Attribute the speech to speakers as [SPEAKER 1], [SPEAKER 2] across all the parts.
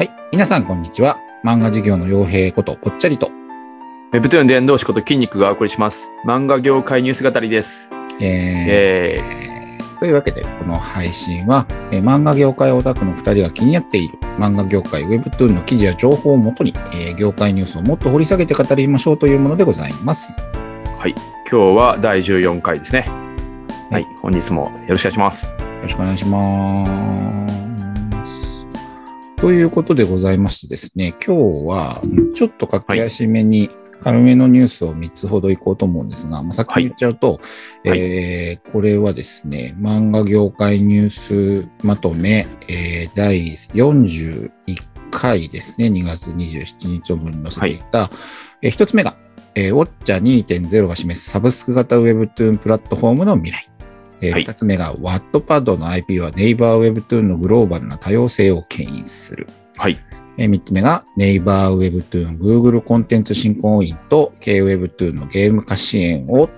[SPEAKER 1] はい。皆さん、こんにちは。漫画事業の傭兵こと、ぽっちゃりと。
[SPEAKER 2] ウェブトゥーン伝道師こと筋肉がお送りします。漫画業界ニュース語りです。
[SPEAKER 1] え
[SPEAKER 2] え
[SPEAKER 1] ーというわけで、この配信は、えー漫画業界オタクの2人が気になっている漫画業界 Webtoon の記事や情報をもとに、えー業界ニュースをもっと掘り下げて語りましょうというものでございます。
[SPEAKER 2] ーはい。今日は第14回ですね。
[SPEAKER 1] は
[SPEAKER 2] はいい。本日もよろしくお願いします。
[SPEAKER 1] よろしくお願いします。ということでございましてですね、今日はちょっと駆け足めに軽めのニュースを3つほどいこうと思うんですが、まあ、先に言っちゃうと、
[SPEAKER 2] はい。
[SPEAKER 1] えーこれはですね、漫画業界ニュースまとめ、えー第41回ですね、2月27日を分載せていた、えー一つ目が、えー、ウォッチャ2.0が示すサブスク型 Webtoon プラットフォームの未来。えー
[SPEAKER 2] はい
[SPEAKER 1] 二つ目が、Wattpad の IP はネイバー Webtoon のグローバルな多様性を牽引する。
[SPEAKER 2] はい。
[SPEAKER 1] えー三つ目が、ネイバー Webtoon Google コンテンツ進行員と KWebtoon のゲーム化支援を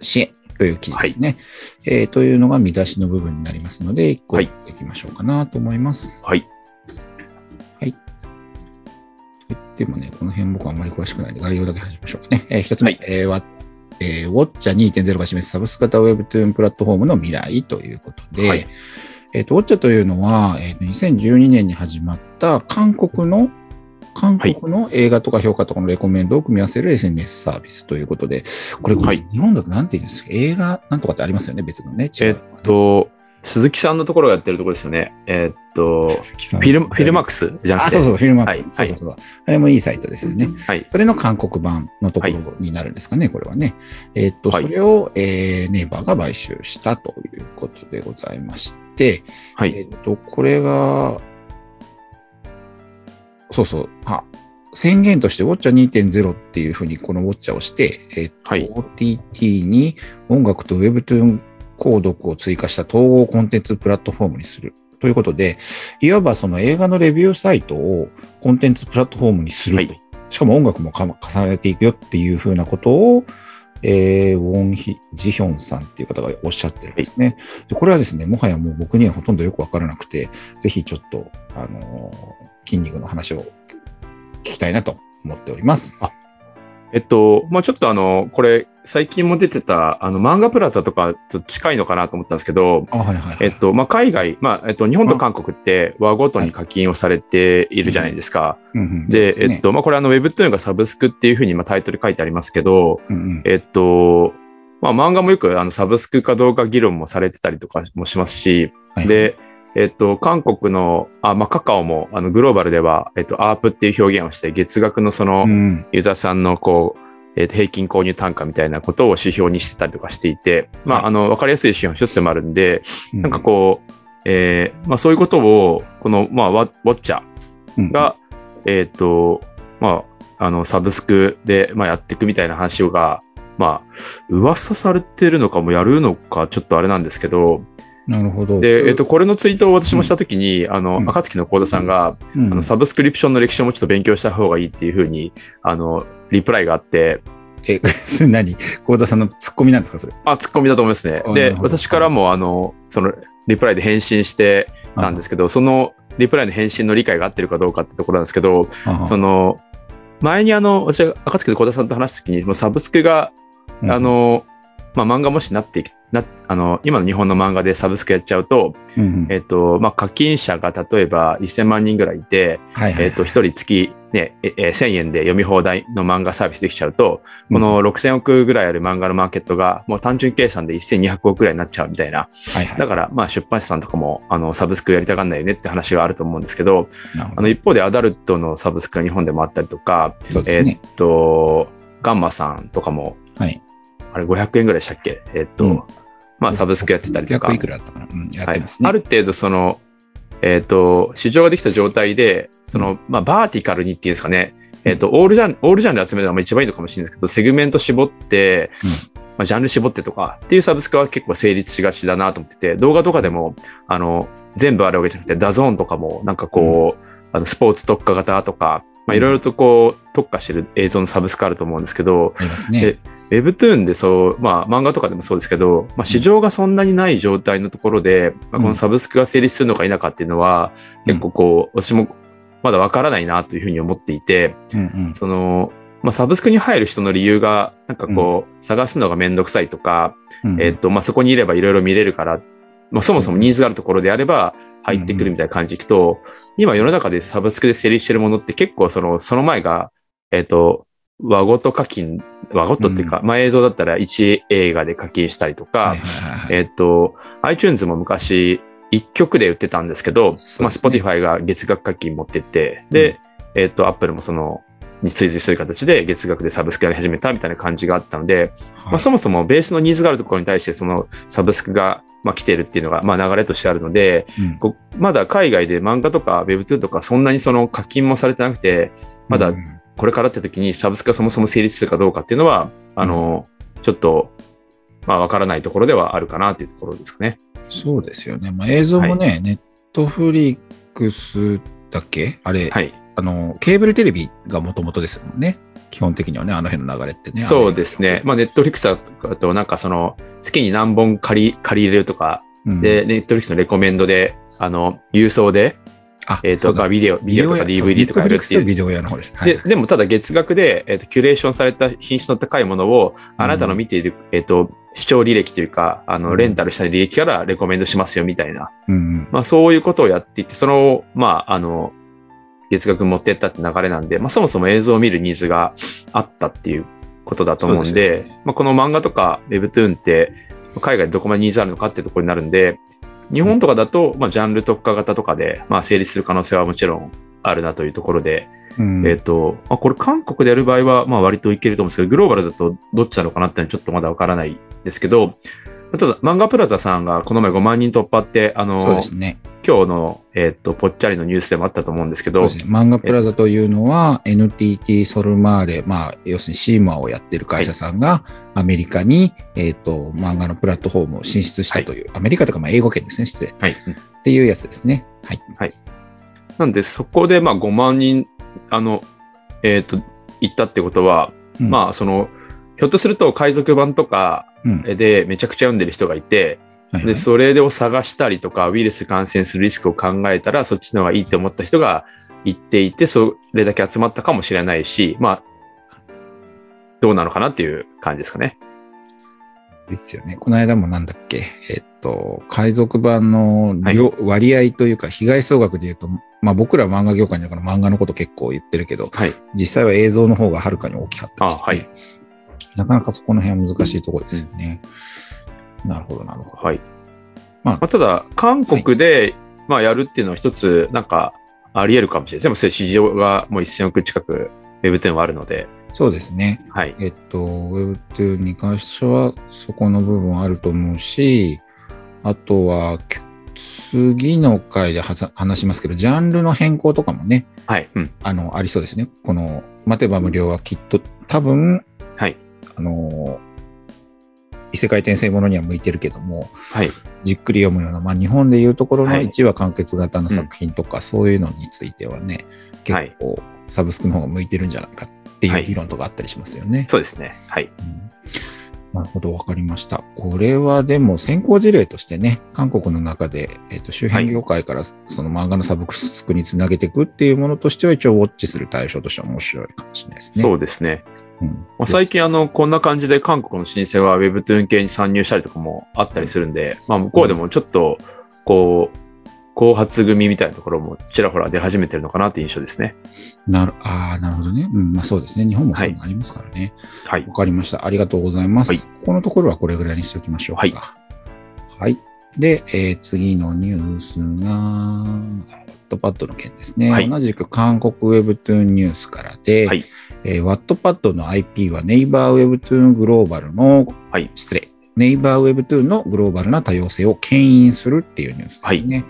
[SPEAKER 1] 支援という記事ですね。えーというのが見出しの部分になりますので、一個
[SPEAKER 2] はい
[SPEAKER 1] いきましょうかなと思います。
[SPEAKER 2] はい。
[SPEAKER 1] と言ってもね、この辺僕はあんまり詳しくないので、概要だけ話しましょうかね。えー一つ目、
[SPEAKER 2] はい
[SPEAKER 1] えーわえー、ウォッチャー2.0が示すサブスク型 Webtoon プラットフォームの未来ということで、
[SPEAKER 2] はい。
[SPEAKER 1] えっ、と、ウォッチャーというのは、えーと、2012年に始まった韓国の韓国の映画とか評価とかのレコメンドを組み合わせる SNS サービスということで、これ、
[SPEAKER 2] はい。
[SPEAKER 1] 日本だとなんて言うんですか？映画なんとかってありますよね、別のね。違
[SPEAKER 2] えっと、鈴木さんのところがやってるところですよね。えっと、フィルム、フィルマックス？じゃなくて。
[SPEAKER 1] あ、そうそう、フィルマックス。
[SPEAKER 2] はい
[SPEAKER 1] そうそうそう。あれもいいサイトですよね。
[SPEAKER 2] はい。
[SPEAKER 1] それの韓国版のところになるんですかね、これはね。えっと、
[SPEAKER 2] はい
[SPEAKER 1] それを、えーネイバーが買収したということでございまして、
[SPEAKER 2] はい。
[SPEAKER 1] えっと、これが、そうそう、あ、宣言としてウォッチャー2.0っていうふうにこのウォッチャーをして、えっと、
[SPEAKER 2] はい
[SPEAKER 1] OTT に音楽と Webtoon 購読を追加した統合コンテンツプラットフォームにする。ということで、いわばその映画のレビューサイトをコンテンツプラットフォームにすると。
[SPEAKER 2] はい
[SPEAKER 1] しかも音楽もか重ねていくよっていうふうなことを、えーウォンヒ・ジヒョンさんっていう方がおっしゃってるんですね。でこれはですね、もはやもう僕にはほとんどよくわからなくて、ぜひちょっと、あのー筋肉の話を聞きたいなと思っております。
[SPEAKER 2] えっと、まあちょっとあの、これ、最近も出てた、あの、漫画プラザとかちょっと近いのかなと思ったんですけど、
[SPEAKER 1] あ、はいはい、はい。
[SPEAKER 2] えっと、まあ海外、まあ、えっと、日本と韓国って和ごとに課金をされているじゃないですか。
[SPEAKER 1] うんうん
[SPEAKER 2] で、えっと、まあ、これあの、Webtoon がサブスクっていうふうに、まあ、タイトル書いてありますけど、
[SPEAKER 1] うんうん。
[SPEAKER 2] えっと、まあ、漫画もよくあのサブスクかどうか議論もされてたりとかもしますし、
[SPEAKER 1] はい。
[SPEAKER 2] で、えっと、韓国の、あ、まあ、カカオも、あの、グローバルでは、えっと、アープっていう表現をして、月額のその
[SPEAKER 1] う、ん。
[SPEAKER 2] ユーザーさんの、こう、えっと、平均購入単価みたいなことを指標にしてたりとかしていて、まあ、
[SPEAKER 1] はい。
[SPEAKER 2] あの、わかりやすい指標の一つでもあるんで、
[SPEAKER 1] うん。
[SPEAKER 2] なんかこう、えーまあ、そういうことを、この、まあ、ワウォッチャー、が、えっ、と、まあ、あの、サブスクで、まあ、やっていくみたいな話が、まあ、噂されてるのかもやるのか、ちょっとあれなんですけど、
[SPEAKER 1] なるほど。
[SPEAKER 2] で、えっ、と、これのツイートを私もしたときに、あの、
[SPEAKER 1] うん。
[SPEAKER 2] 暁の幸田さんが、
[SPEAKER 1] うん、
[SPEAKER 2] あの、サブスクリプションの歴史をもうちょっと勉強した方がいいっていうふうに、あの、リプライがあって、
[SPEAKER 1] え、何？幸田さんのツッコミなんですか、それ？
[SPEAKER 2] まあ、ツッコミだと思いますね。で私からも、あの、その、リプライで返信してたんですけど、その、リプライの返信の理解が合ってるかどうかってところなんですけど、
[SPEAKER 1] あ
[SPEAKER 2] その、前にあの、私が暁で小田さんと話したときに、もうサブスクが、
[SPEAKER 1] うん。
[SPEAKER 2] あ、の、まあ、漫画もしなってな、あの、今の日本の漫画でサブスクやっちゃうと、
[SPEAKER 1] うんうん
[SPEAKER 2] えっと、まあ、課金者が例えば1000万人ぐらいいて、
[SPEAKER 1] はいはい
[SPEAKER 2] えっと、一人月ね、ええ1000円で読み放題の漫画サービスできちゃうと、この6000億ぐらいある漫画のマーケットが、もう単純計算で1200億ぐらいになっちゃうみたいな。
[SPEAKER 1] はいはい
[SPEAKER 2] だから、まあ、出版社さんとかも、あの、サブスクやりたがんないよねって話があると思うんですけど、あの、一方でアダルトのサブスクが日本でもあったりとか、
[SPEAKER 1] そうですね。
[SPEAKER 2] えっと、ガンマさんとかも、
[SPEAKER 1] はい。
[SPEAKER 2] あれ500円ぐらいでしたっけ？えっと、
[SPEAKER 1] うん。
[SPEAKER 2] まあサブスクやってたりとか、
[SPEAKER 1] 100いくらだったかな。うん、やっ
[SPEAKER 2] はい。ある程度その、えっと、市場ができた状態で、その、まあバーティカルにっていうんですかね、えっと、オールジャン、オールジャンル集めるのが一番いいのかもしれないですけど、セグメント絞って、
[SPEAKER 1] うん。
[SPEAKER 2] まあジャンル絞ってとかっていうサブスクは結構成立しがちだなと思ってて、動画とかでも、あの、全部あるわけじゃなくて、 DAZN とかも、なんかこう、あのスポーツ特化型とか、まあいろいろとこう、特化してる映像のサブスクあると思うんですけど、
[SPEAKER 1] ありますね。
[SPEAKER 2] で。Webtoon でそう、まあ漫画とかでもそうですけど、まあ市場がそんなにない状態のところで、まあ、このサブスクが成立するのか否かっていうのは、
[SPEAKER 1] うん。
[SPEAKER 2] 結構こう、私も、まだわからないなというふうに思っていて、
[SPEAKER 1] うんうん。
[SPEAKER 2] その、まあ、サブスクに入る人の理由が、なんかこう、探すのがめんどくさいとか、
[SPEAKER 1] うん
[SPEAKER 2] えっと、まあ、そこにいればいろいろ見れるから、まあ、そもそもニーズがあるところであれば入ってくるみたいな感じでいくと、今世の中でサブスクで成立してるものって結構その、その前が、えっと、和ごと課金、和ごとっていうか、まあ映像だったら1映画で課金したりとか、
[SPEAKER 1] はいはいはいはい。
[SPEAKER 2] えっと、iTunes も昔1曲で売ってたんですけど、まあ Spotify が月額課金持ってって、で、えっと、Apple もその、に追随する形で月額でサブスクやり始めたみたいな感じがあったので、まあ、そもそもベースのニーズがあるところに対してそのサブスクがまあ来てるっていうのがまあ流れとしてあるので、
[SPEAKER 1] うん。
[SPEAKER 2] まだ海外で漫画とか Webtoon とかそんなにその課金もされてなくて、まだ
[SPEAKER 1] うん
[SPEAKER 2] これからって時にサブスクがそもそも成立するかどうかっていうのは、あの、ちょっと、まあわからないところではあるかなっていうところですかね。
[SPEAKER 1] そうですよね。まあ、映像もね、ネットフリックスだっけ？あれ、
[SPEAKER 2] はい。
[SPEAKER 1] あの、ケーブルテレビがもともとですもんね。基本的にはね、あの辺の流れってね。
[SPEAKER 2] そうですね。まあ、ネットフリックスだと、なんかその、月に何本借り、借り入れるとか、
[SPEAKER 1] うん
[SPEAKER 2] で、ネットフリックスのレコメンドで、あの、郵送で、
[SPEAKER 1] あ
[SPEAKER 2] えっ、と、
[SPEAKER 1] そうだ
[SPEAKER 2] まあビデオ、ビデオとか DVD とかやるっていう。
[SPEAKER 1] ビデオ屋の方です。はい
[SPEAKER 2] で、でもただ月額で、えっ、と、キュレーションされた品質の高いものを、あなたの見ている、えっ、と、視聴履歴というか、あの、
[SPEAKER 1] うん
[SPEAKER 2] レンタルした履歴からレコメンドしますよ、みたいな。
[SPEAKER 1] うんうん
[SPEAKER 2] まあ、そういうことをやっていって、その、まあ、あの、月額持ってったって流れなんで、まあ、そもそも映像を見るニーズがあったっていうことだと思うんで、
[SPEAKER 1] ですよ
[SPEAKER 2] まあ、この漫画とか Webtoon って、海外でどこまでニーズあるのかっていうところになるんで、日本とかだと、まあ、ジャンル特化型とかで、まあ、成立する可能性はもちろんあるなというところで、
[SPEAKER 1] うん。
[SPEAKER 2] えっ、と、まあ、これ韓国でやる場合は、まあ、割といけると思うんですけど、グローバルだとどっちなのかなってちょっとまだわからないですけど、ただ、漫画プラザさんがこの前5万人突破って、あの、
[SPEAKER 1] そうですね。
[SPEAKER 2] 今日の、えっ、と、ぽっちゃりのニュースでもあったと思うんですけど、
[SPEAKER 1] そうですね。漫画プラザというのは NTT ソルマーレ、まあ、要するにシーマをやってる会社さんがアメリカに、えっ、と、漫画のプラットフォームを進出したという、アメリカとか、まあ、英語圏ですね、失礼。っ
[SPEAKER 2] はい。
[SPEAKER 1] ていうやつですね。はい。
[SPEAKER 2] なんで、そこで、まあ、5万人、あの、えっ、と、行ったってことは、
[SPEAKER 1] うん
[SPEAKER 2] まあ、その、ひょっとすると海賊版とか
[SPEAKER 1] うん。
[SPEAKER 2] でめちゃくちゃ読んでる人がいて、で、
[SPEAKER 1] はいはい
[SPEAKER 2] それを探したりとか、ウイルス感染するリスクを考えたら、そっちの方がいいって思った人が行っていて、それだけ集まったかもしれないし、まあ、どうなのかなっていう感じですかね。
[SPEAKER 1] ですよね。この間もなんだっけ、えっと、海賊版の量、割合というか、被害総額で言うと、まあ僕ら漫画業界だから漫画のこと結構言ってるけど、
[SPEAKER 2] はい。
[SPEAKER 1] 実際は映像の方がはるかに大きかったりし
[SPEAKER 2] はい
[SPEAKER 1] なかなかそこの辺は難しいところですよね。なるほど、なるほど。
[SPEAKER 2] はい。
[SPEAKER 1] まあ
[SPEAKER 2] まあ、ただ、韓国で、まあ、やるっていうのは一つ、なんか、あり得るかもしれないですね。市場がもう1000億近く Web10 はあるので、
[SPEAKER 1] そうですね。
[SPEAKER 2] はい。
[SPEAKER 1] えっと、Web2 に関してはそこの部分はあると思うし、あとは、き次の回で話しますけど、ジャンルの変更とかもね、
[SPEAKER 2] はい。うん。
[SPEAKER 1] あの、ありそうですね。この、待てば無料はきっと、多分、
[SPEAKER 2] はい。
[SPEAKER 1] あの、異世界転生ものには向いてるけども、
[SPEAKER 2] はい。
[SPEAKER 1] じっくり読むような、まあ、日本でいうところの
[SPEAKER 2] はい
[SPEAKER 1] 1話完結型の作品とか、そういうのについてはね、
[SPEAKER 2] はい
[SPEAKER 1] 結構サブスクの方が向いてるんじゃないかってい
[SPEAKER 2] はい
[SPEAKER 1] う議論とかあったりしますよね。
[SPEAKER 2] そうですね。はい。
[SPEAKER 1] うんなるほど、わかりました。これはでも先行事例としてね、韓国の中で、えっと周辺業界からその漫画のサブスクにつなげていくっていうものとしては一応ウォッチする対象としては面白いかもしれないですね。
[SPEAKER 2] そうですね。
[SPEAKER 1] うん
[SPEAKER 2] まあ、最近、あの、こんな感じで韓国の老舗は Webtoon 系に参入したりとかもあったりするんで、まあ、向こうでもちょっと、こう、後発組みたいなところもちらほら出始めてるのかなっていう印象ですね。
[SPEAKER 1] なる、ああ、なるほどね。うん、まあそうですね。日本もそういうのありますからね。
[SPEAKER 2] はい
[SPEAKER 1] わ、。かりました。ありがとうございます。
[SPEAKER 2] はい
[SPEAKER 1] このところはこれぐらいにしておきましょうか。
[SPEAKER 2] はい
[SPEAKER 1] はい。で、えー次のニュースが、ワットパッドの件ですね。
[SPEAKER 2] はい
[SPEAKER 1] 同じく韓国 Webtoon ニュースからで、
[SPEAKER 2] はい
[SPEAKER 1] えー、ワットパッドの IP はネイバー Webtoon グローバルの、
[SPEAKER 2] はい
[SPEAKER 1] 失礼、ネイバー Webtoon のグローバルな多様性を牽引するっていうニュースですね。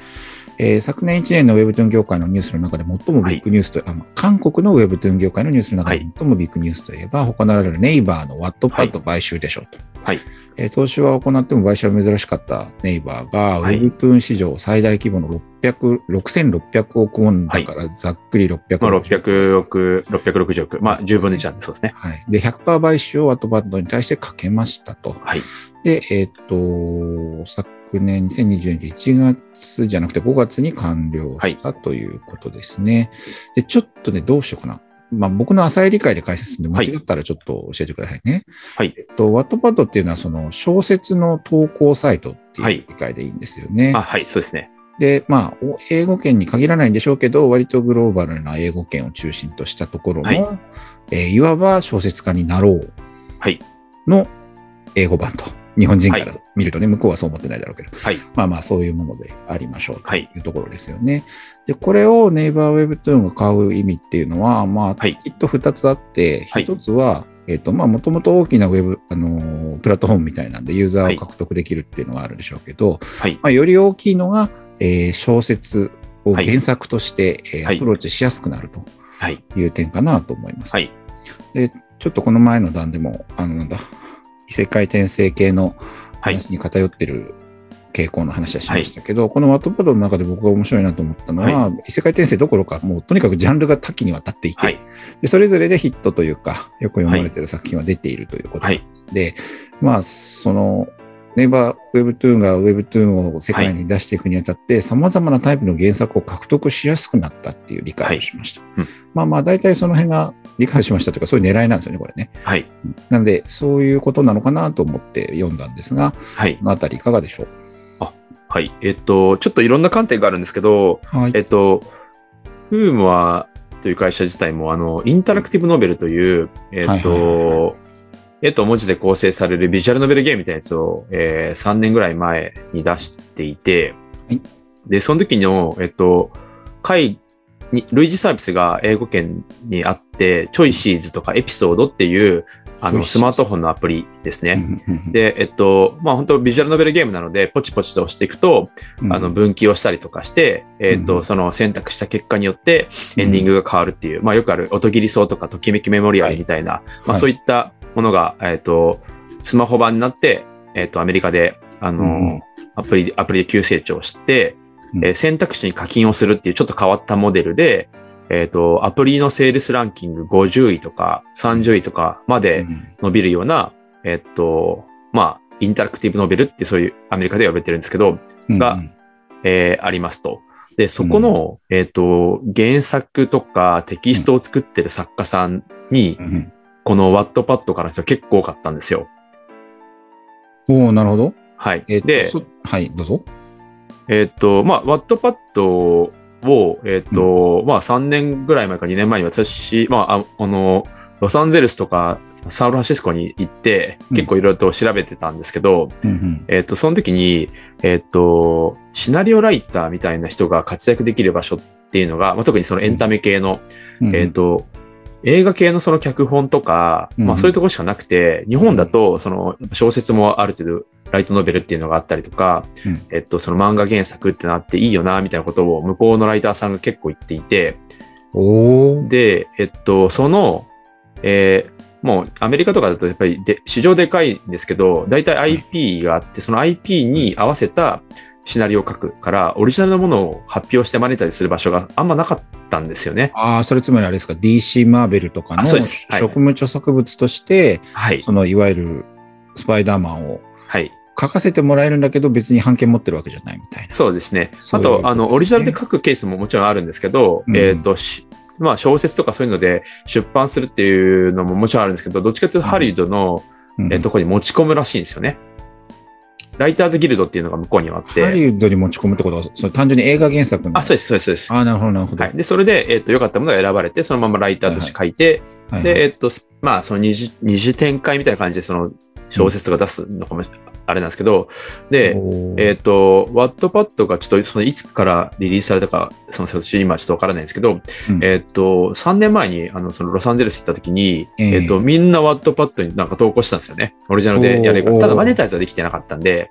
[SPEAKER 1] えー昨年1年の Webtoon 業界のニュースの中で最もビッグニュースと、あの韓国の Webtoon 業界のニュースの中で最もビッグニュースといえば、他なられるネイバーのワットパッド買収でしょうと。
[SPEAKER 2] はい。
[SPEAKER 1] えー投資は行っても買収は珍しかったネイバーが、
[SPEAKER 2] はい
[SPEAKER 1] Webtoon 市場最大規模の600 6600億ウォンだから、ざっくり600
[SPEAKER 2] まあ、
[SPEAKER 1] 億。
[SPEAKER 2] 600億、660億。まあ、10分の1なんでそうですね。
[SPEAKER 1] はい。で、100%買収をワットパッドに対してかけましたと。
[SPEAKER 2] はい。
[SPEAKER 1] で、えーっと、昨昨年2020年1月じゃなくて5月に完了したということですね。で、ちょっとね、どうしようかな。まあ、僕の浅い理解で解説するんで、間違ったらちょっと教えてくださいね。
[SPEAKER 2] はい。
[SPEAKER 1] えっと、ワットパッドっていうのは、その小説の投稿サイトっていう理解でいいんですよね。
[SPEAKER 2] あ、はい、そうですね。
[SPEAKER 1] で、まあ、お英語圏に限らないんでしょうけど、割とグローバルな英語圏を中心としたところの、
[SPEAKER 2] はい
[SPEAKER 1] えーいわば小説家になろう
[SPEAKER 2] はい。
[SPEAKER 1] の英語版と。日本人から
[SPEAKER 2] はい
[SPEAKER 1] 見るとね、向こうはそう思ってないだろうけど、
[SPEAKER 2] はい。
[SPEAKER 1] まあまあそういうものでありましょうと
[SPEAKER 2] はい
[SPEAKER 1] いうところですよね。で、これをネイバーウェブトゥーンが買う意味っていうのは、まあ、
[SPEAKER 2] はい
[SPEAKER 1] きっと2つあって、
[SPEAKER 2] はい
[SPEAKER 1] 1つは、えっ、と、まあ、もともと大きなウェブ、あのープラットフォームみたいなんで、ユーザーを獲得できるっていうのがあるでしょうけど、
[SPEAKER 2] はい。
[SPEAKER 1] まあ、より大きいのが、えー小説を原作として、えアプローチしやすくなると
[SPEAKER 2] はい。
[SPEAKER 1] いう点かなと思います。
[SPEAKER 2] はい。
[SPEAKER 1] で、ちょっとこの前の段でも、あの、なんだ、異世界転生系の
[SPEAKER 2] はい。
[SPEAKER 1] 話に偏ってる傾向の話はしましたけど、このワットパッドの中で僕が面白いなと思ったのは、異世界転生どころか、もうとにかくジャンルが多岐にわたっていて、
[SPEAKER 2] はい。
[SPEAKER 1] でそれぞれでヒットというか、よく読まれてる作品は出ているということ
[SPEAKER 2] はい。
[SPEAKER 1] で、まあ、その、ネイバー Webtoon が Webtoon を世界に出していくにあたって、様々なタイプの原作を獲得しやすくなったっていう理解をしました。
[SPEAKER 2] はいうん
[SPEAKER 1] まあまあ、大体その辺が理解しましたというか、そういう狙いなんですよね、これね。
[SPEAKER 2] はい。
[SPEAKER 1] なので、そういうことなのかなと思って読んだんですが、
[SPEAKER 2] はい
[SPEAKER 1] こ。のあたりいかがでしょう？
[SPEAKER 2] はい。えっと、ちょっといろんな観点があるんですけど、
[SPEAKER 1] はい。
[SPEAKER 2] えっと、フームは、という会社自体も、あの、インタラクティブノベルという、えっ
[SPEAKER 1] はいはい
[SPEAKER 2] と、絵と文字で構成されるビジュアルノベルゲームみたいなやつを、えー3年ぐらい前に出していて、
[SPEAKER 1] はい。
[SPEAKER 2] で、その時の、えっと、会に、類似サービスが英語圏にあって、チョイシーズとかエピソードっていう、あの、スマートフォンのアプリですね。
[SPEAKER 1] うんうんうん
[SPEAKER 2] で、えっと、まあ本当ビジュアルノベルゲームなので、ポチポチと押していくと、
[SPEAKER 1] うん。
[SPEAKER 2] あの分岐をしたりとかして、えっ、と、
[SPEAKER 1] うん
[SPEAKER 2] その選択した結果によってエンディングが変わるっていう、まあよくある音切り層とかときめきメモリアルみたいな、まあそういったものが、えっ、と、スマホ版になって、えっ、と、アメリカで、あの、
[SPEAKER 1] うん
[SPEAKER 2] アプリで、アプリで急成長して、
[SPEAKER 1] うん。
[SPEAKER 2] えー選択肢に課金をするっていうちょっと変わったモデルで、えっ、と、アプリのセールスランキング50位とか30位とかまで、
[SPEAKER 1] うん。
[SPEAKER 2] 伸びるような、えっと、まあ、インタラクティブノベルってそういうアメリカでは呼ばれてるんですけど、が
[SPEAKER 1] うん。
[SPEAKER 2] えーありますと。で、そこの、えっと、原作とかテキストを作ってる作家さんに
[SPEAKER 1] う、ん
[SPEAKER 2] このワットパッドからの人結構多かったんですよ。
[SPEAKER 1] おおなるほど。
[SPEAKER 2] はい。
[SPEAKER 1] えっと
[SPEAKER 2] で、
[SPEAKER 1] そはい、どうぞ。
[SPEAKER 2] えっと、まあ、ワットパッドを、えっと、まあ、3年ぐらい前か2年前に私、まあ、ああの、ロサンゼルスとかサンフランシスコに行って、
[SPEAKER 1] うん
[SPEAKER 2] 結構いろいろと調べてたんですけど、
[SPEAKER 1] うんうん
[SPEAKER 2] えっ、と、その時に、えっ、と、シナリオライターみたいな人が活躍できる場所っていうのが、まあ、特にそのエンタメ系の、
[SPEAKER 1] うん
[SPEAKER 2] えっ、と、映画系のその脚本とか、
[SPEAKER 1] うん
[SPEAKER 2] まあそういうところしかなくて、日本だとその小説もある程度ライトノベルっていうのがあったりとか、
[SPEAKER 1] うん。
[SPEAKER 2] えっとその漫画原作ってなっていいよなみたいなことを向こうのライターさんが結構言っていて。で、えっと、その、えーもうアメリカとかだとやっぱりで市場でかいんですけど、大体 IP があって、その IP に合わせたシナリオを書くから、オリジナルのものを発表してマネタイズする場所があんまなかったんですよね。
[SPEAKER 1] ああ、それつまりあれですか、DC マーベルとかの職務著作物として、
[SPEAKER 2] はい。
[SPEAKER 1] そのいわゆるスパイダーマンを
[SPEAKER 2] はい。
[SPEAKER 1] 書かせてもらえるんだけど、別に版権持ってるわけじゃないみたいな。
[SPEAKER 2] そうですね。
[SPEAKER 1] そういうことですね
[SPEAKER 2] あと、あの、オリジナルで書くケースももちろんあるんですけど、
[SPEAKER 1] うん
[SPEAKER 2] えっ、と、しまあ、小説とかそういうので出版するっていうのももちろんあるんですけど、どっちかというとハリウッドの、
[SPEAKER 1] うん
[SPEAKER 2] えーとこに持ち込むらしいんですよね。ライターズギルドっていうのが向こうにはあって。
[SPEAKER 1] ハリウッドに持ち込むってことは、それ単純に映画原作の。
[SPEAKER 2] あ、そうです、そうです、そうです。
[SPEAKER 1] ああ、なるほど、なるほど。
[SPEAKER 2] はい。で、それで、えっ、と、良かったものが選ばれて、そのままライターとして書いて、
[SPEAKER 1] はいはい
[SPEAKER 2] で、えっ、と、まあ、その二次、二次展開みたいな感じで、その小説とか出すのかもし、あれなんですけど、で、えっ、と、ワットパッドがちょっと、そのいつからリリースされたか、その、今ちょっとわからないんですけど、
[SPEAKER 1] うん
[SPEAKER 2] えっ、と、3年前に、あの、そのロサンゼルス行った時に、
[SPEAKER 1] ええ
[SPEAKER 2] えっ、と、みんなワットパッドになんか投稿したんですよね。オリジナルでやれば。ただ、マネタイズはできてなかったんで、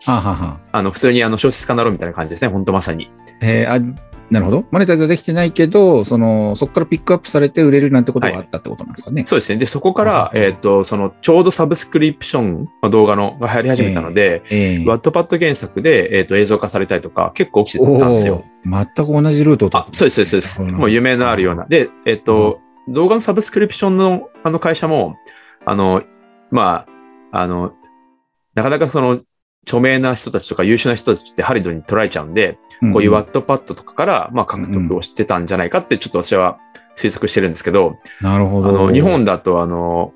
[SPEAKER 1] あ
[SPEAKER 2] の、普通にあの、小説家になろうみたいな感じですね。本当まさに。
[SPEAKER 1] えーあなるほど。マネタイズはできてないけど、その、そこからピックアップされて売れるなんてことがあったってことなんですかね。
[SPEAKER 2] そうですね。で、そこから、
[SPEAKER 1] うん
[SPEAKER 2] えっ、と、その、ちょうどサブスクリプションの動画のが流行り始めたので、
[SPEAKER 1] えー
[SPEAKER 2] ワットパッド原作で、えっ、と、映像化されたりとか、結構起きてたんですよ。
[SPEAKER 1] 全く同じルートを取っ、て
[SPEAKER 2] あそうです、そうです、そうです。もう夢のあるよう
[SPEAKER 1] な。
[SPEAKER 2] な。で、えっ、と、動画のサブスクリプションのあの会社も、あの、まあ、あの、なかなかその、著名な人たちとか優秀な人たちってハリドに取られちゃうんで、
[SPEAKER 1] ん
[SPEAKER 2] こういうワットパッドとかから、まあ、獲得をしてたんじゃないかって、ちょっと私は推測してるんですけど、
[SPEAKER 1] なるほど。
[SPEAKER 2] あの、日本だと、あの、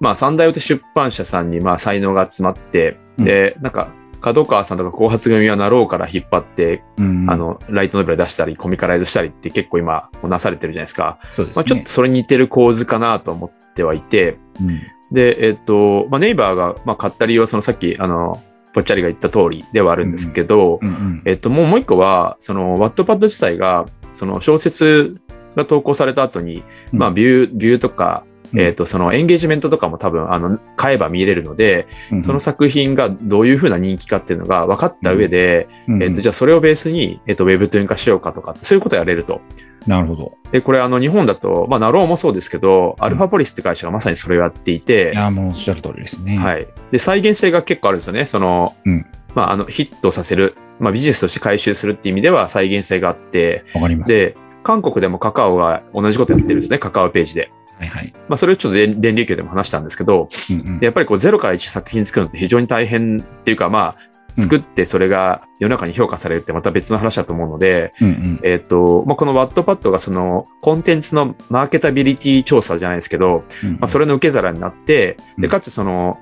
[SPEAKER 2] まあ、三大大手出版社さんに、まあ、才能が集まって、で、なんか、角川さんとか後発組はなろうから引っ張って、
[SPEAKER 1] うん、
[SPEAKER 2] あの、ライトノベル出したり、コミカライズしたりって結構今、なされてるじゃないですか。
[SPEAKER 1] そうですね。
[SPEAKER 2] まあ、ちょっとそれに似てる構図かなと思ってはいて、
[SPEAKER 1] うん
[SPEAKER 2] で、えっと、まあ、 NAVER が、まあ、買った理由は、そのさっき、あの、ぽっちゃりが言った通りではあるんですけど、
[SPEAKER 1] うんうん
[SPEAKER 2] えっと、もうもう一個は、その、 Wattpad 自体が、その小説が投稿された後に、まあ、ビュー、ビューとか、
[SPEAKER 1] うん
[SPEAKER 2] えっと、そのエンゲージメントとかも多分、あの、買えば見れるので、
[SPEAKER 1] うん
[SPEAKER 2] その作品がどういうふうな人気かっていうのが分かった上で、
[SPEAKER 1] うん
[SPEAKER 2] えっと、じゃあそれをベースに、えっと、ウェブトゥーン化しようかとか、そういうことをやれると。
[SPEAKER 1] なるほど。
[SPEAKER 2] で、これ、あの、日本だと、まあ、なろうもそうですけど、アルファポリスって会社がまさにそれをやっていて、
[SPEAKER 1] いや、もうおっしゃる通りですね。。
[SPEAKER 2] はいい。で、再現性が結構あるんですよね。その、
[SPEAKER 1] うん
[SPEAKER 2] まあ、あの、ヒットさせる、まあ、ビジネスとして回収するっていう意味では再現性があって、
[SPEAKER 1] わかります。
[SPEAKER 2] で、韓国でもカカオが同じことやってるんですね、カカオページで。
[SPEAKER 1] はいはい。
[SPEAKER 2] まあ、それをちょっと電電流教でも話したんですけど、
[SPEAKER 1] うんうん。
[SPEAKER 2] でやっぱりこうゼロから1作品作るのって非常に大変っていうか、まあ、作ってそれが世の中に評価されるってまた別の話だと思うので、
[SPEAKER 1] うんうん。
[SPEAKER 2] えっ、と、まあ、このワットパッドがそのコンテンツのマーケタビリティ調査じゃないですけど、
[SPEAKER 1] うん
[SPEAKER 2] まあ、それの受け皿になって、で、
[SPEAKER 1] うん。
[SPEAKER 2] かつその、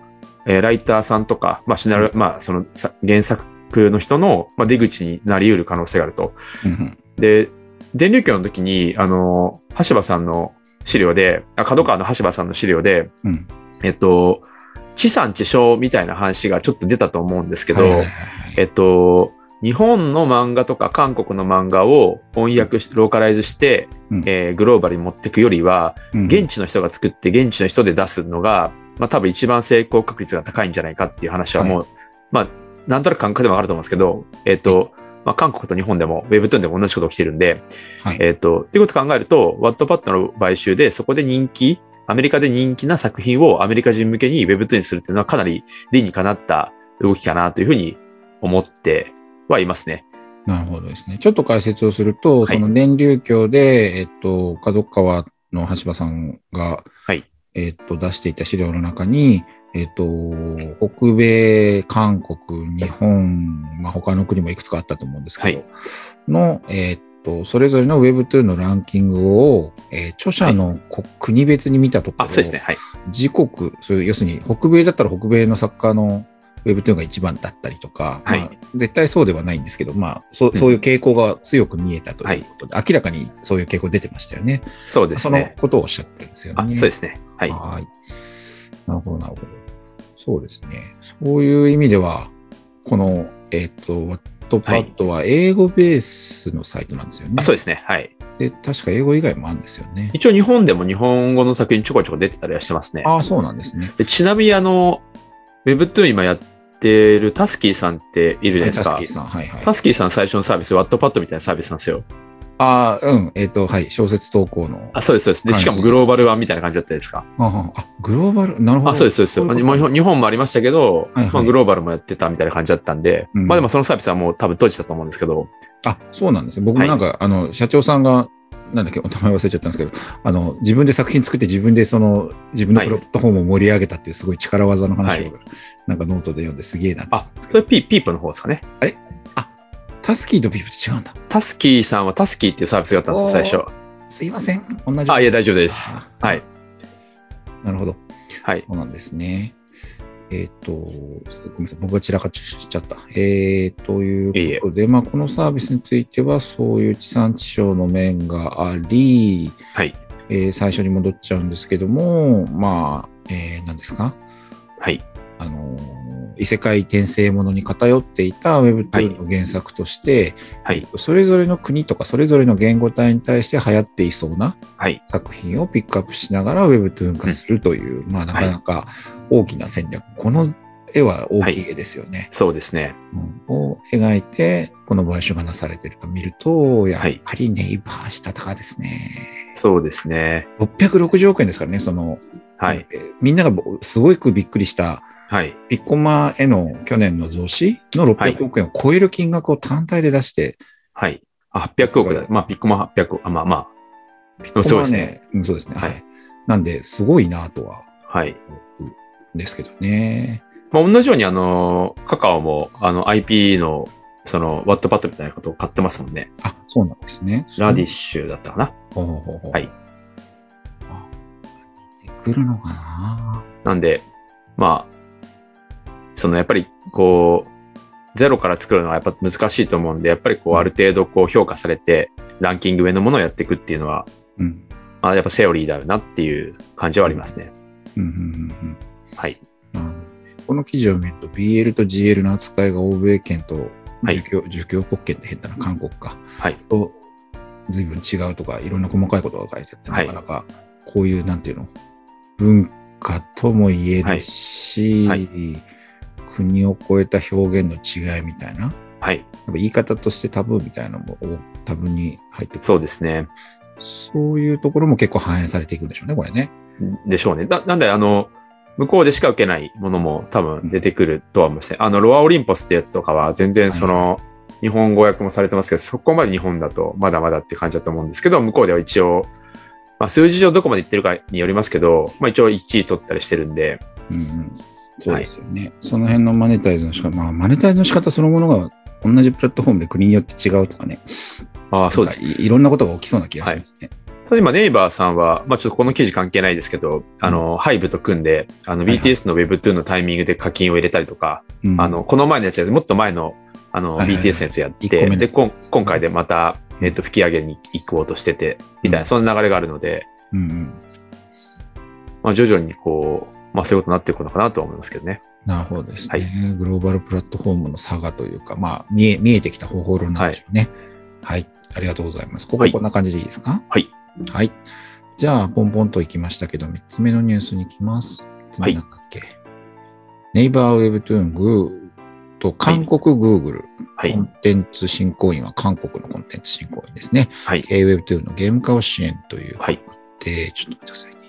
[SPEAKER 2] えーライターさんとか、まあ、シナリオ、まあ、そのさ原作の人の、まあ、出口になり得る可能性があると。
[SPEAKER 1] うんうん。
[SPEAKER 2] で、電流教の時に、あの、橋場さんの資料で、あ、角川の橋場さんの資料で、
[SPEAKER 1] うん。
[SPEAKER 2] えっと、地産地消みたいな話がちょっと出たと思うんですけど、
[SPEAKER 1] はいはいはいはい。
[SPEAKER 2] えっと、日本の漫画とか韓国の漫画を翻訳し、ローカライズして、
[SPEAKER 1] うん。
[SPEAKER 2] えーグローバルに持っていくよりは、
[SPEAKER 1] うん。
[SPEAKER 2] 現地の人が作って現地の人で出すのが、まあ多分一番成功確率が高いんじゃないかっていう話はもう、まあ、なんとなく感覚でもあると思うんですけど、えっと、まあ、韓国と日本でも、ウェブトゥーンでも同じこと起きてるんで、
[SPEAKER 1] はい
[SPEAKER 2] えっと、っていうことを考えると、ワットパッドの買収で、そこで人気、アメリカで人気な作品をアメリカ人向けにウェブトゥーンにするっていうのはかなり理にかなった動きかなというふうに思ってはいますね。
[SPEAKER 1] なるほどですね。ちょっと解説をすると、
[SPEAKER 2] はい
[SPEAKER 1] その電流鏡で、えっと、角川の橋場さんが、
[SPEAKER 2] はい
[SPEAKER 1] えっと、出していた資料の中に、えっと、北米、韓国、日本、まあ、他の国もいくつかあったと思うんですけど、
[SPEAKER 2] はい
[SPEAKER 1] の、えっと、それぞれの Web2 のランキングを、えー著者のこ国別に見たところ、
[SPEAKER 2] あ、そうですね。はい。
[SPEAKER 1] 自国、それ要するに北米だったら北米の作家の Webtoon が一番だったりとか、
[SPEAKER 2] はい
[SPEAKER 1] まあ絶対そうではないんですけど、まあそう
[SPEAKER 2] うん
[SPEAKER 1] そういう傾向が強く見えたということで、明らかにそういう傾向出てましたよね。
[SPEAKER 2] そうです
[SPEAKER 1] その
[SPEAKER 2] ね。
[SPEAKER 1] ことをおっしゃってるんですよ
[SPEAKER 2] あ、
[SPEAKER 1] ね。
[SPEAKER 2] そうですね。はい。
[SPEAKER 1] はい。なるほど、なるほど。そうですね。そういう意味では、この、えっ、と、ワットパッドは英語ベースのサイトなんですよね。
[SPEAKER 2] あそうですね。はい。
[SPEAKER 1] で確か英語以外もあるんですよね。
[SPEAKER 2] 一応日本でも日本語の作品ちょこちょこ出てたりはしてますね。
[SPEAKER 1] ああ、そうなんですね。
[SPEAKER 2] でちなみにあの、Webtoon 今やってるタスキーさんっているじゃないですか。
[SPEAKER 1] タスキーさん、はいはい。
[SPEAKER 2] タスキーさん最初のサービス、ワットパッドみたいなサービスなんですよ。
[SPEAKER 1] ああ、うん。えっ、と、はい。小説投稿の。
[SPEAKER 2] あ、そうです、そうです。で、
[SPEAKER 1] はい
[SPEAKER 2] しかもグローバル版みたいな感じだったですか。
[SPEAKER 1] あああ、グローバル、なるほど。
[SPEAKER 2] あ、そうです、そうです。
[SPEAKER 1] 一応
[SPEAKER 2] 日本日本もありましたけど、
[SPEAKER 1] はいはい
[SPEAKER 2] まあ、グローバルもやってたみたいな感じだったんで、
[SPEAKER 1] うん
[SPEAKER 2] まあでもそのサービスはもう多分閉じたと思うんですけど、
[SPEAKER 1] あ、そうなんですね。僕もなんか、あの、社長さんが、なんだっけ、お名前忘れちゃったんですけど、あの、自分で作品作って自分でその、自分の
[SPEAKER 2] はい
[SPEAKER 1] プラットフォームを盛り上げたっていうすごい力技の話を、
[SPEAKER 2] はい
[SPEAKER 1] なんかノートで読んですげえな
[SPEAKER 2] あ、それピーピープの方ですかね。
[SPEAKER 1] タスキーとピープって違うんだ。
[SPEAKER 2] タスキーさんはタスキーっていうサービスがあったんですよ、最初。
[SPEAKER 1] すいません。同じ。
[SPEAKER 2] あ、いや、大丈夫です。はい。。
[SPEAKER 1] なるほど。
[SPEAKER 2] はい。
[SPEAKER 1] そうなんですね。えっ、と、ごめんなさい。僕が散らかっちゃった。えー、ということで、まあ、このサービスについては、そういう地産地消の面があり、
[SPEAKER 2] はい。
[SPEAKER 1] えー最初に戻っちゃうんですけども、まあ、えー何ですか？
[SPEAKER 2] はい。
[SPEAKER 1] あのー異世界転生ものに偏っていた Web2 の原作として、
[SPEAKER 2] はい。
[SPEAKER 1] それぞれの国とかそれぞれの言語体に対して流行っていそうな
[SPEAKER 2] はい。
[SPEAKER 1] 作品をピックアップしながら Webtoon 化するという、まあなかなか大きな戦略。この絵は大きい絵ですよね。
[SPEAKER 2] そうですね。
[SPEAKER 1] うんを描いて、この買収がなされていると見ると、やっ
[SPEAKER 2] はい
[SPEAKER 1] ぱりネイバーしたたかですね。
[SPEAKER 2] そうですね。
[SPEAKER 1] 660億円ですからね、その、
[SPEAKER 2] はい。
[SPEAKER 1] えーみんながすごくびっくりした、
[SPEAKER 2] はい。
[SPEAKER 1] ピッコマへの去年の増資の
[SPEAKER 2] はい
[SPEAKER 1] 600億円を超える金額を単体で出して、
[SPEAKER 2] はい。あ、800億だ。まあ、ピッコマ800億。あ、まあまあ。
[SPEAKER 1] ピッコマは
[SPEAKER 2] そうですね。
[SPEAKER 1] うんそうですね。は
[SPEAKER 2] はいい。
[SPEAKER 1] なんで、すごいなとは
[SPEAKER 2] はい。
[SPEAKER 1] ですけどね。
[SPEAKER 2] まあ、同じようにあの、カカオもあの IP のそのワットパッドみたいなことを買ってますもんね。
[SPEAKER 1] あ、そうなんですね。
[SPEAKER 2] ラディッシュだったかな。
[SPEAKER 1] ほうほうほう
[SPEAKER 2] はい。
[SPEAKER 1] あ出てくるのかな
[SPEAKER 2] なんで、まあ、そのやっぱりこう、ゼロから作るのはやっぱ難しいと思うんで、やっぱりこうある程度こう評価されて、ランキング上のものをやっていくっていうのは、
[SPEAKER 1] うん。
[SPEAKER 2] まあ、やっぱセオリーだよなっていう感じはありますね。
[SPEAKER 1] うんうんうん
[SPEAKER 2] はい。
[SPEAKER 1] うんなるほどこの記事を見ると BL と GL の扱いが欧米圏と
[SPEAKER 2] はい
[SPEAKER 1] 儒教,、儒教国圏って変だな、韓国か。
[SPEAKER 2] はい。
[SPEAKER 1] と随分違うとか、いろんな細かいことが書いてあって、
[SPEAKER 2] はい
[SPEAKER 1] なかなかこういう、なんていうの、文化とも言えるし、
[SPEAKER 2] はい
[SPEAKER 1] 国を超えた表現の違いみたいな、
[SPEAKER 2] はい。
[SPEAKER 1] やっぱ言い方としてタブーみたいなのもおタブーに入ってくる。
[SPEAKER 2] そうですね。
[SPEAKER 1] そういうところも結構反映されていくんでしょうね、これね。
[SPEAKER 2] でしょうね。だなんで、あの、向こうでしか受けないものも多分出てくるとは思いますね。あの、ロアオリンポスってやつとかは全然その、日本語訳もされてますけど、そこまで日本だとまだまだって感じだと思うんですけど、向こうでは一応、まあ、数字上どこまでいってるかによりますけど、まあ一応1位取ったりしてるんで、
[SPEAKER 1] うんうん、そうですよね、その辺のマネタイズの仕方、まあ、マネタイズの仕方そのものが同じプラットフォームで国によって違うとかね、
[SPEAKER 2] ああ、そうです。
[SPEAKER 1] いいろんなことが起きそうな気がしますね。
[SPEAKER 2] ただ今、ネイバーさんは、まあちょっとこの記事関係ないですけど、あの、ハイブと組んで、あの、
[SPEAKER 1] はいはい。
[SPEAKER 2] BTS の Webtoon のタイミングで課金を入れたりとか、
[SPEAKER 1] うん。
[SPEAKER 2] あの、この前のやつやもっと前の、あの、
[SPEAKER 1] はいはいはい。
[SPEAKER 2] BTS のやつやって、で、今回でまた、えっと、吹き上げに行こうとしてて、みたいな、そんな流れがあるので、
[SPEAKER 1] うんうん。
[SPEAKER 2] まあ徐々にこう、まあそういうことになっていくのかなとは思いますけどね。
[SPEAKER 1] なるほどですね、
[SPEAKER 2] はい
[SPEAKER 1] グローバルプラットフォームの差がというか、まあ、見え見えてきた方法論なんでしょうね。はい、ありがとうございます。ここ
[SPEAKER 2] はい
[SPEAKER 1] こんな感じでいいですか？
[SPEAKER 2] はい。
[SPEAKER 1] はい。じゃあ、ポンポンと行きましたけど、3つ目のニュースに行きます。3つ目なんだっけ、ネイバーウェブトゥーングーと韓国 Google、
[SPEAKER 2] はい
[SPEAKER 1] コ。ンテンツ振興員は韓国のコンテンツ振興員ですね。
[SPEAKER 2] はい。
[SPEAKER 1] KWeb2 のゲーム化を支援という
[SPEAKER 2] はい。
[SPEAKER 1] で、ちょっと待ってくださいね。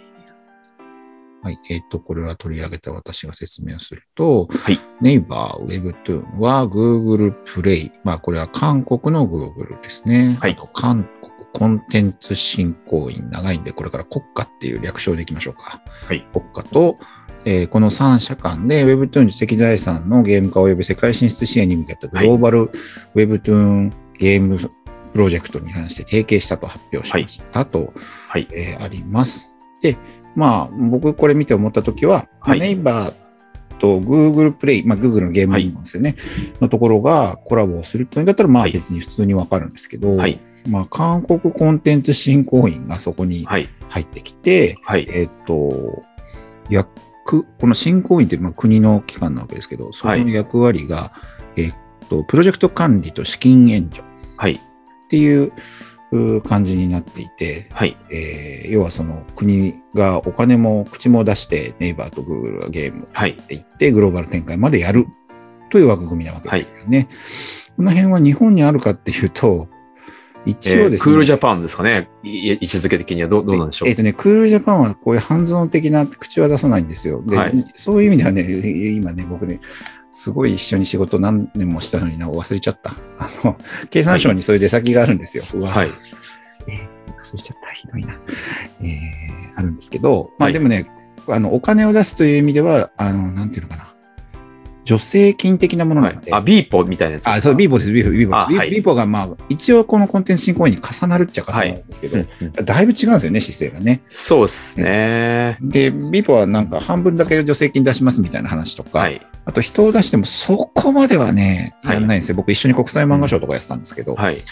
[SPEAKER 1] はい。えっ、と、これは取り上げた私が説明をすると、
[SPEAKER 2] はい。
[SPEAKER 1] ネイバー Webtoon は Google Play。まあ、これは韓国の Google ですね。
[SPEAKER 2] はい
[SPEAKER 1] あと、韓国コンテンツ振興員。長いんで、これから国家っていう略称でいきましょうか。
[SPEAKER 2] はい。
[SPEAKER 1] 国家と、えーこの3社間で Webtoon 知的財産のゲーム化及び世界進出支援に向けたグローバル Webtoon ゲームプロジェクトに関して提携したと発表しましたと、
[SPEAKER 2] はい。
[SPEAKER 1] えーあります。で、まあ、僕これ見て思ったときは、
[SPEAKER 2] はい
[SPEAKER 1] ネイバーと Google Play、まあ、Google のゲームなんですよね、のところがコラボをするというんだったら、まあ
[SPEAKER 2] はい
[SPEAKER 1] 別に普通にわかるんですけど、
[SPEAKER 2] はい。
[SPEAKER 1] まあ、韓国コンテンツ振興員がそこに
[SPEAKER 2] はい。
[SPEAKER 1] 入ってきて、
[SPEAKER 2] はい。
[SPEAKER 1] えっと、役、この振興員ってまあ国の機関なわけですけど、そこの役割が、えっと、プロジェクト管理と資金援助っ
[SPEAKER 2] はい。
[SPEAKER 1] ていうう感じになっていて、
[SPEAKER 2] はい。
[SPEAKER 1] えー要はその国がお金も口も出してネイバーとグーグルがゲームを作っていって、グローバル展開までやるという枠組みなわけですよね。この辺は日本にあるかっていうと、一応ですね、
[SPEAKER 2] えークールジャパンですかね。い位置づけ的にはどうどうなんでしょう？
[SPEAKER 1] えっ、とね、クールジャパンはこういう半蔵的な口は出さないんですよ。で、
[SPEAKER 2] はい
[SPEAKER 1] そういう意味ではね、今ね、僕ね、すごい一緒に仕事何年もしたのにな、忘れちゃった。あの、経産省にそういう出先があるんですよ。
[SPEAKER 2] はい。
[SPEAKER 1] えー忘れちゃった。ひどいな。えーあるんですけど、まあ
[SPEAKER 2] はい
[SPEAKER 1] でもね、あの、お金を出すという意味では、あの、なんていうのかな。助成金的なものなので。
[SPEAKER 2] はいあ、ビーポみたいなやつですか？
[SPEAKER 1] あ、そう、ビーポです、ビーポ、ビーポです。
[SPEAKER 2] あはい
[SPEAKER 1] ビーポが、まあ、一応このコンテンツ振興員に重なるっちゃ重なるんですけど、
[SPEAKER 2] うんうん
[SPEAKER 1] だいぶ違うんですよね、姿勢がね。
[SPEAKER 2] そうですね。
[SPEAKER 1] で、ビーポはなんか半分だけ助成金出しますみたいな話とか、
[SPEAKER 2] はい。
[SPEAKER 1] あと人を出してもそこまではね、
[SPEAKER 2] はい。
[SPEAKER 1] やらないんですよ。僕一緒に国際漫画賞とかやってたんですけど、
[SPEAKER 2] はい。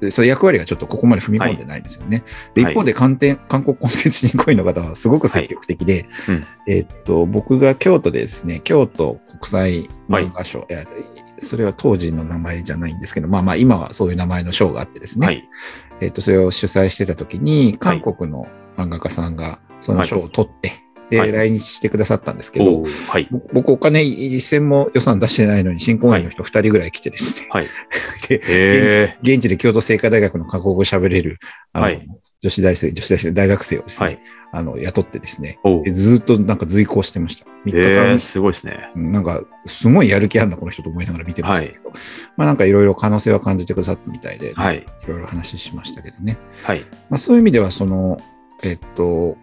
[SPEAKER 1] でその役割がちょっとここまで踏み込んでないんですよね。で、
[SPEAKER 2] はい。
[SPEAKER 1] 一方で韓国韓国コンテンツ振興員の方はすごく積極的で、
[SPEAKER 2] うん。
[SPEAKER 1] えっと、僕が京都でですね、京都国際漫画賞、それは当時の名前じゃないんですけど、まあまあ今はそういう名前の賞があってですね、
[SPEAKER 2] はい。
[SPEAKER 1] えっと、それを主催してた時に、韓国の漫画家さんがその賞を取って、で、
[SPEAKER 2] はい
[SPEAKER 1] 来日してくださったんですけど、
[SPEAKER 2] はい。
[SPEAKER 1] ぼ僕お金一銭も予算出してないのに、新婚員の人2人ぐらい来てですね、
[SPEAKER 2] はい。
[SPEAKER 1] で
[SPEAKER 2] え
[SPEAKER 1] 現地で京都精華大学の韓国語を喋れる、あの
[SPEAKER 2] はい
[SPEAKER 1] 女子大生、女子大生、大学生をですね、
[SPEAKER 2] はい
[SPEAKER 1] あの雇ってですね、ずっとなんか随行してました。3日
[SPEAKER 2] えー、
[SPEAKER 1] 間、
[SPEAKER 2] すごいですね。
[SPEAKER 1] なんかすごいやる気あるな、この人と思いながら見てましたけど、まあなんかいろいろ可能性は感じてくださったみたいで、
[SPEAKER 2] はい。
[SPEAKER 1] いろいろ話しましたけどね。
[SPEAKER 2] はい。
[SPEAKER 1] まあ、そういう意味では、その、えっと、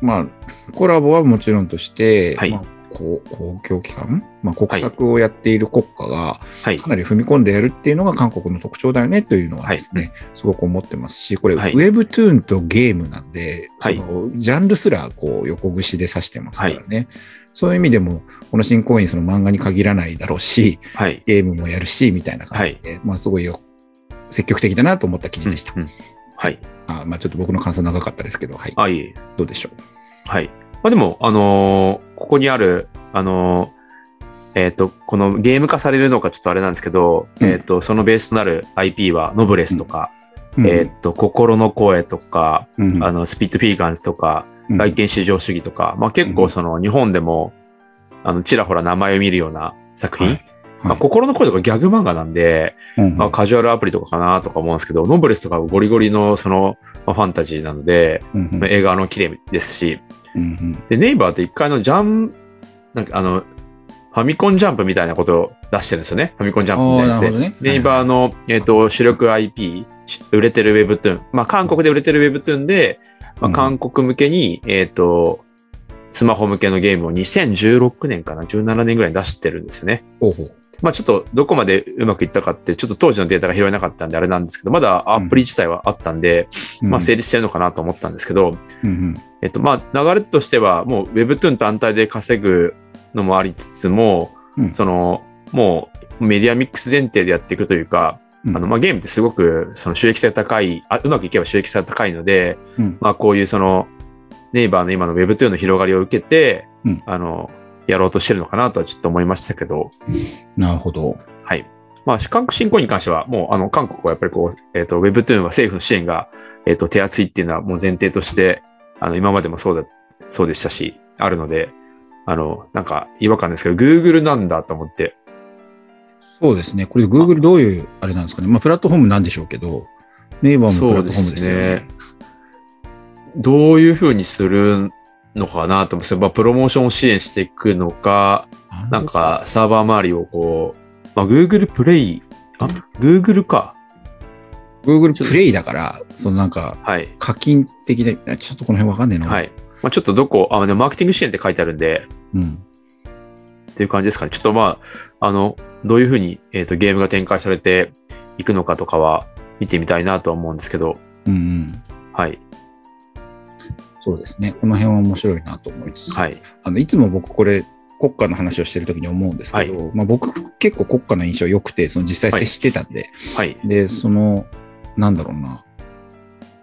[SPEAKER 1] まあ、コラボはもちろんとして、
[SPEAKER 2] はい。
[SPEAKER 1] まあ公公共機関、まあ、国策をやっている国家が
[SPEAKER 2] はい。
[SPEAKER 1] か。なり踏み込んでやるっていうのが韓国の特徴だよねというのはですね、すごく思ってますし、これ、
[SPEAKER 2] はい。
[SPEAKER 1] Webtoon とゲームなんで、
[SPEAKER 2] はい。
[SPEAKER 1] そのジャンルすらこう横串で指してますからね、そういう意味でも、この新公演その漫画に限らないだろうし、
[SPEAKER 2] はい。
[SPEAKER 1] ゲームもやるし、みたいな感じで、まあすごいよ積極的だなと思った記事でした。
[SPEAKER 2] うんうん。はい。
[SPEAKER 1] あまあちょっと僕の感想長かったですけど、はい。
[SPEAKER 2] あ、いえ。
[SPEAKER 1] どうでしょう？
[SPEAKER 2] はい。まあでも、あのーここにある、あのーえっ、と、このゲーム化されるのかちょっとあれなんですけど、
[SPEAKER 1] うん
[SPEAKER 2] えっ、と、そのベースとなる IP は、ノブレスとか、
[SPEAKER 1] うん
[SPEAKER 2] えっ、と、心の声とか、
[SPEAKER 1] うん
[SPEAKER 2] あの、スピットフィーガンズとか、
[SPEAKER 1] うん
[SPEAKER 2] 外見至上主義とか、まあ結構その日本でも、あの、ちらほら名前を見るような作品、
[SPEAKER 1] はい
[SPEAKER 2] まあ、心の声とかギャグ漫画なんで、
[SPEAKER 1] うん
[SPEAKER 2] まあ、カジュアルアプリとかかなとか思うんですけど、ノブレスとかゴリゴリのその、まあ、ファンタジーなので、
[SPEAKER 1] うんうん。
[SPEAKER 2] まあ映画の綺麗ですし、
[SPEAKER 1] うんうん。
[SPEAKER 2] で、ネイバーって一回のジャン、なんかあの、ファミコンジャンプみたいなことを出してるんですよね。ファミコンジャンプみたいなやつで。
[SPEAKER 1] あーなるほどね。
[SPEAKER 2] ネイバーの、えっ、と、主力 IP、売れてる Webtoon、まあ、韓国で売れてる Webtoon で、まあ、
[SPEAKER 1] うん。
[SPEAKER 2] 韓国向けに、えっ、と、スマホ向けのゲームを2016年かな、17年ぐらいに出してるんですよね。
[SPEAKER 1] ほうほう
[SPEAKER 2] まあちょっとどこまでうまくいったかって、ちょっと当時のデータが拾えなかったんであれなんですけど、まだアプリ自体はあったんで、まあ成立してるのかなと思ったんですけど、
[SPEAKER 1] うんうん。
[SPEAKER 2] えっとまあ流れとしてはもう Webtoon 単体で稼ぐのもありつつも、
[SPEAKER 1] うん。
[SPEAKER 2] そのもうメディアミックス前提でやっていくというか、
[SPEAKER 1] うん。
[SPEAKER 2] あのまあゲームってすごくその収益性高いあ、うまくいけば収益性高いので、
[SPEAKER 1] うん。
[SPEAKER 2] まあこういうそのネイバーの今の Webtoon の広がりを受けて、
[SPEAKER 1] うん。
[SPEAKER 2] あの、やろうとしてるのかなとはちょっと思いましたけど、
[SPEAKER 1] なるほど。
[SPEAKER 2] はい。まあ、韓国侵攻に関しては、もう、あの、韓国はやっぱりこう、えっ、と、Webtoon は政府の支援が、えっ、と、手厚いっていうのはもう前提として、あの、今までもそうだ、そうでしたし、あるので、あの、なんか、違和感ですけど、Google なんだと思って、
[SPEAKER 1] そうですね。これ Google どういうあれなんですかね。まあプラットフォームなんでしょうけど、ネイバーもプラットフォームですよね。
[SPEAKER 2] どういうふうにするのかなと思って、まあ、プロモーションを支援していくのか、なんか、サーバー周りをこう、まあ、Google プレイ、あ、Google か。
[SPEAKER 1] Google プレイだから、そのなんか
[SPEAKER 2] はい。
[SPEAKER 1] 課金的で、あちょっとこの辺わかんねえな。。
[SPEAKER 2] はいい。まあ、ちょっとどこ、あ、でもマーケティング支援って書いてあるんで、
[SPEAKER 1] うん。
[SPEAKER 2] っていう感じですかね。ちょっとまあ、あの、どういうふうに、えっ、と、ゲームが展開されていくのかとかは見てみたいなとは思うんですけど、
[SPEAKER 1] うんうん。
[SPEAKER 2] はい。
[SPEAKER 1] そうですね。この辺は面白いなと思いつつ、
[SPEAKER 2] はい。
[SPEAKER 1] あのいつも僕これ、国家の話をしてるときに思うんですけど、まあ僕結構国家の印象良くて、その実際接してたんで、
[SPEAKER 2] はい。
[SPEAKER 1] で、その、なんだろうな、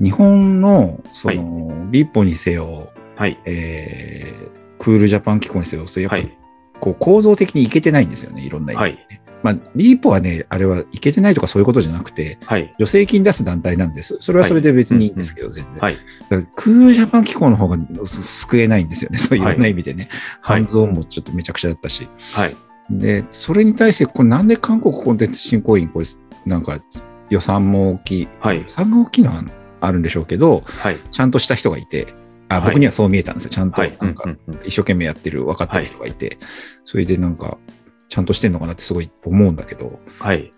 [SPEAKER 1] 日本の、その、リポにせよ、
[SPEAKER 2] はい。
[SPEAKER 1] えー、クールジャパン機構にせよ、そうやっぱ、
[SPEAKER 2] はい。
[SPEAKER 1] こう構造的にいけてないんですよね、いろんな意味で、ねまあ、リーポはね、あれはいけてないとかそういうことじゃなくて、
[SPEAKER 2] はい。
[SPEAKER 1] 助成金出す団体なんです。それはそれで別にいいんですけど、全然。
[SPEAKER 2] はい。
[SPEAKER 1] だからクールジャパン機構の方が救えないんですよね、そういういろんな意味でね。
[SPEAKER 2] はい
[SPEAKER 1] 半蔵もちょっとめちゃくちゃだったし。
[SPEAKER 2] はい。
[SPEAKER 1] で、それに対して、これなんで韓国コンテンツ振興員、これ、なんか予算も大きい、
[SPEAKER 2] はい
[SPEAKER 1] 予算が大きいのはあるんでしょうけど、
[SPEAKER 2] はい。
[SPEAKER 1] ちゃんとした人がいて、あ
[SPEAKER 2] はい
[SPEAKER 1] 僕にはそう見えたんですよ。ちゃんと
[SPEAKER 2] はい。
[SPEAKER 1] なんか一生懸命やってる分かってる人がいて、それでなんか、ちゃんとしてんのかなってすごい思うんだけど、
[SPEAKER 2] はい。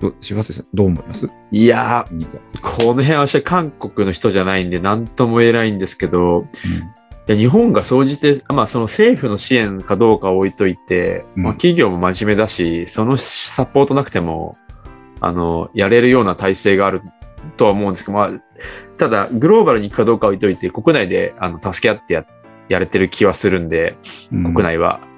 [SPEAKER 1] ど柴瀬さん、どう思います？
[SPEAKER 2] いやー、この辺は私は韓国の人じゃないんで、なんとも言えないんですけど、いや日本が総じて、まあ、その政府の支援かどうかは置いといて、
[SPEAKER 1] うん。
[SPEAKER 2] まあ、企業も真面目だし、そのサポートなくても、あの、やれるような体制があるとは思うんですけど、まあ、ただ、グローバルに行くかどうかは置いといて、国内であの助け合ってややれてる気はするんで、
[SPEAKER 1] うん。
[SPEAKER 2] 国内は。
[SPEAKER 1] あー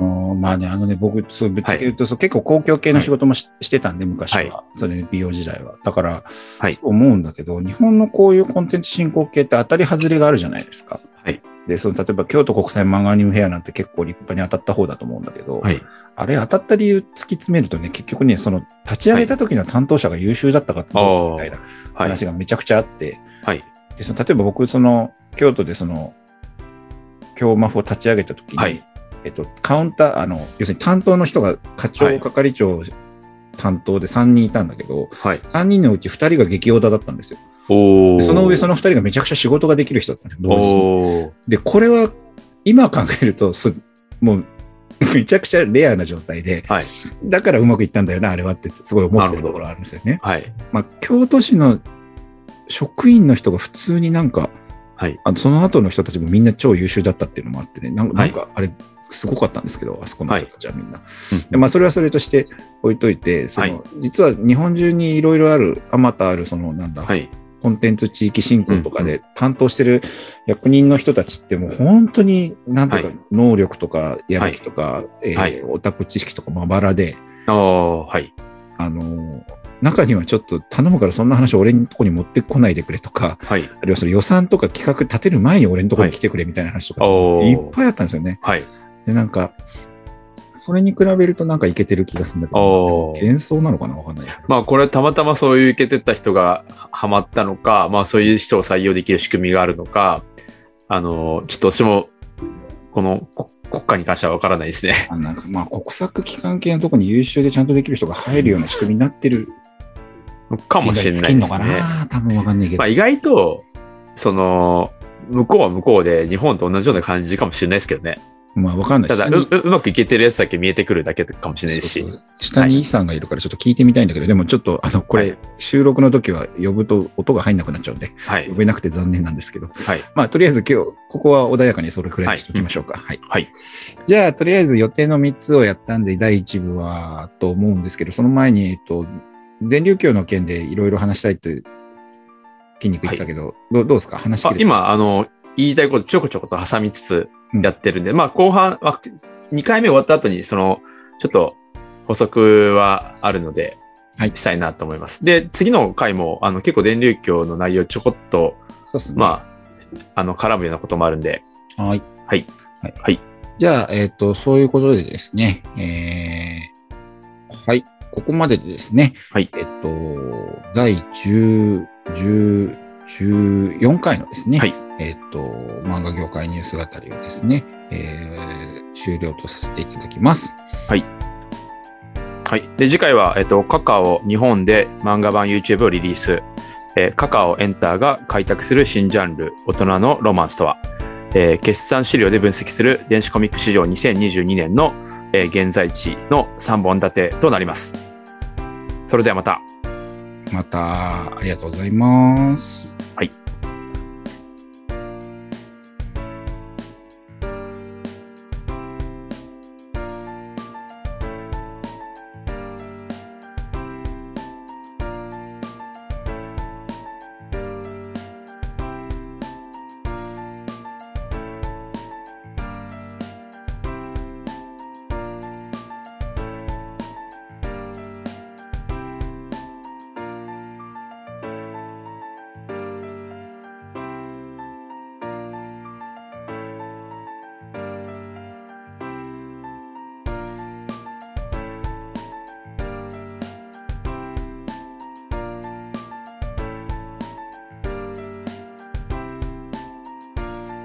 [SPEAKER 1] まあね、あのね、僕、そうぶっちゃけ言うと、そう結構公共系の仕事もし,、してたんで、昔は。
[SPEAKER 2] は
[SPEAKER 1] それ、美容時代は。だから、
[SPEAKER 2] はい
[SPEAKER 1] 思うんだけど、日本のこういうコンテンツ振興系って当たり外れがあるじゃないですか。
[SPEAKER 2] はい。
[SPEAKER 1] で、その、例えば、京都国際漫画アニメフェアなんて結構立派に当たった方だと思うんだけど、
[SPEAKER 2] はい。
[SPEAKER 1] あれ当たった理由突き詰めるとね、結局ね、その、立ち上げた時の担当者が優秀だったかみたいな
[SPEAKER 2] はい。
[SPEAKER 1] 話がめちゃくちゃあって、
[SPEAKER 2] はい。
[SPEAKER 1] でその例えば僕、その、京都でその、京マフを立ち上げた時に、
[SPEAKER 2] はい
[SPEAKER 1] えっと、カウンター、あの、要するに担当の人が課長、
[SPEAKER 2] はい
[SPEAKER 1] 係長担当で3人いたんだけど、
[SPEAKER 2] はい。
[SPEAKER 1] 3人のうち2人が激オタだったんですよ。その上、その2人がめちゃくちゃ仕事ができる人だったんですよ、同時に。で、これは、今考えると、そもう、めちゃくちゃレアな状態で、
[SPEAKER 2] はい。
[SPEAKER 1] だからうまくいったんだよな、あれはってすごい思ってるところあるんですよね。
[SPEAKER 2] はい。
[SPEAKER 1] まあ、京都市の職員の人が普通になんか、
[SPEAKER 2] はい。
[SPEAKER 1] あのその後の人たちもみんな超優秀だったっていうのもあってね、なんかあれ、すごかったんですけど、あそこの人たちはみんな。
[SPEAKER 2] うん
[SPEAKER 1] でまあ、それはそれとして置いといて、その
[SPEAKER 2] はい
[SPEAKER 1] 実は日本中にいろいろある、あまたある、そのなんだ、
[SPEAKER 2] はい。
[SPEAKER 1] コンテンツ地域振興とかで担当してる役人の人たちってもう本当になんていうか
[SPEAKER 2] はい
[SPEAKER 1] 能力とかやる気とか、えー
[SPEAKER 2] はい
[SPEAKER 1] オタク知識とかまばらで、
[SPEAKER 2] ああ、はい。
[SPEAKER 1] あのー中にはちょっと頼むからそんな話俺のとこに持ってこないでくれとか、
[SPEAKER 2] はい。
[SPEAKER 1] あるいはその予算とか企画立てる前に俺のところに来てくれみたいな話とか、いっぱいあったんですよね。
[SPEAKER 2] はい。
[SPEAKER 1] で、なんか、それに比べるとなんかいけてる気がするんだけど、幻想なのかな？わかんない。
[SPEAKER 2] まあこれたまたまそういう受けてった人がハマったのか、まあそういう人を採用できる仕組みがあるのか、あの、ちょっと私もこのこ国家に関してはわからないですね。
[SPEAKER 1] あなんかまあ国策機関系のところに優秀でちゃんとできる人が入るような仕組みになってる
[SPEAKER 2] かもしれないですね。
[SPEAKER 1] な？多分わかんないけど。
[SPEAKER 2] まあ意外と、その、向こうは向こうで日本と同じような感じかもしれないですけどね。
[SPEAKER 1] まあわかんない
[SPEAKER 2] ただうう、うまくいけてるやつだけ見えてくるだけかもしれないし。
[SPEAKER 1] そうそう下にイさんがいるからちょっと聞いてみたいんだけど、でもちょっとあのこれ、
[SPEAKER 2] はい
[SPEAKER 1] 収録の時は呼ぶと音が入んなくなっちゃうんで、
[SPEAKER 2] はい
[SPEAKER 1] 呼。べなくて残念なんですけど、
[SPEAKER 2] はい。
[SPEAKER 1] まあとりあえず今日、ここは穏やかにそれくらいにしておきましょうか。はい。
[SPEAKER 2] はい。
[SPEAKER 1] じゃあ、とりあえず予定の3つをやったんで、第1部はと思うんですけど、その前に、えっと、電流教の件でいろいろ話したいと筋肉言ってたけど、どうどうですか？話し
[SPEAKER 2] 今、あの、言いたいことちょこちょこと挟みつつやってるんで、まあ後半、まあ、2回目終わった後に、その、ちょっと補足はあるので、
[SPEAKER 1] はい
[SPEAKER 2] したいなと思います。で、次の回も、あの、結構電流教の内容ちょこっと、
[SPEAKER 1] ね。
[SPEAKER 2] まあ、あの、絡むようなこともあるんで、
[SPEAKER 1] あ、はい。
[SPEAKER 2] はい。
[SPEAKER 1] はい。
[SPEAKER 2] はい
[SPEAKER 1] じゃあ、えっ、と、そういうことでですね、えー、はい。ここまででですね、
[SPEAKER 2] はい
[SPEAKER 1] えっと、第10、10、14回のですね、
[SPEAKER 2] はい
[SPEAKER 1] えっと、漫画業界ニュース語りをですね、えー終了とさせていただきます。
[SPEAKER 2] はい。で、次回は、えっと、カカオ日本で漫画版 YouTube をリリース。えーカカオエンターが開拓する新ジャンル、大人のロマンスとは、えー決算資料で分析する電子コミック市場2022年の、えー現在地の3本立てとなります。それではまた。
[SPEAKER 1] また、ありがとうございます。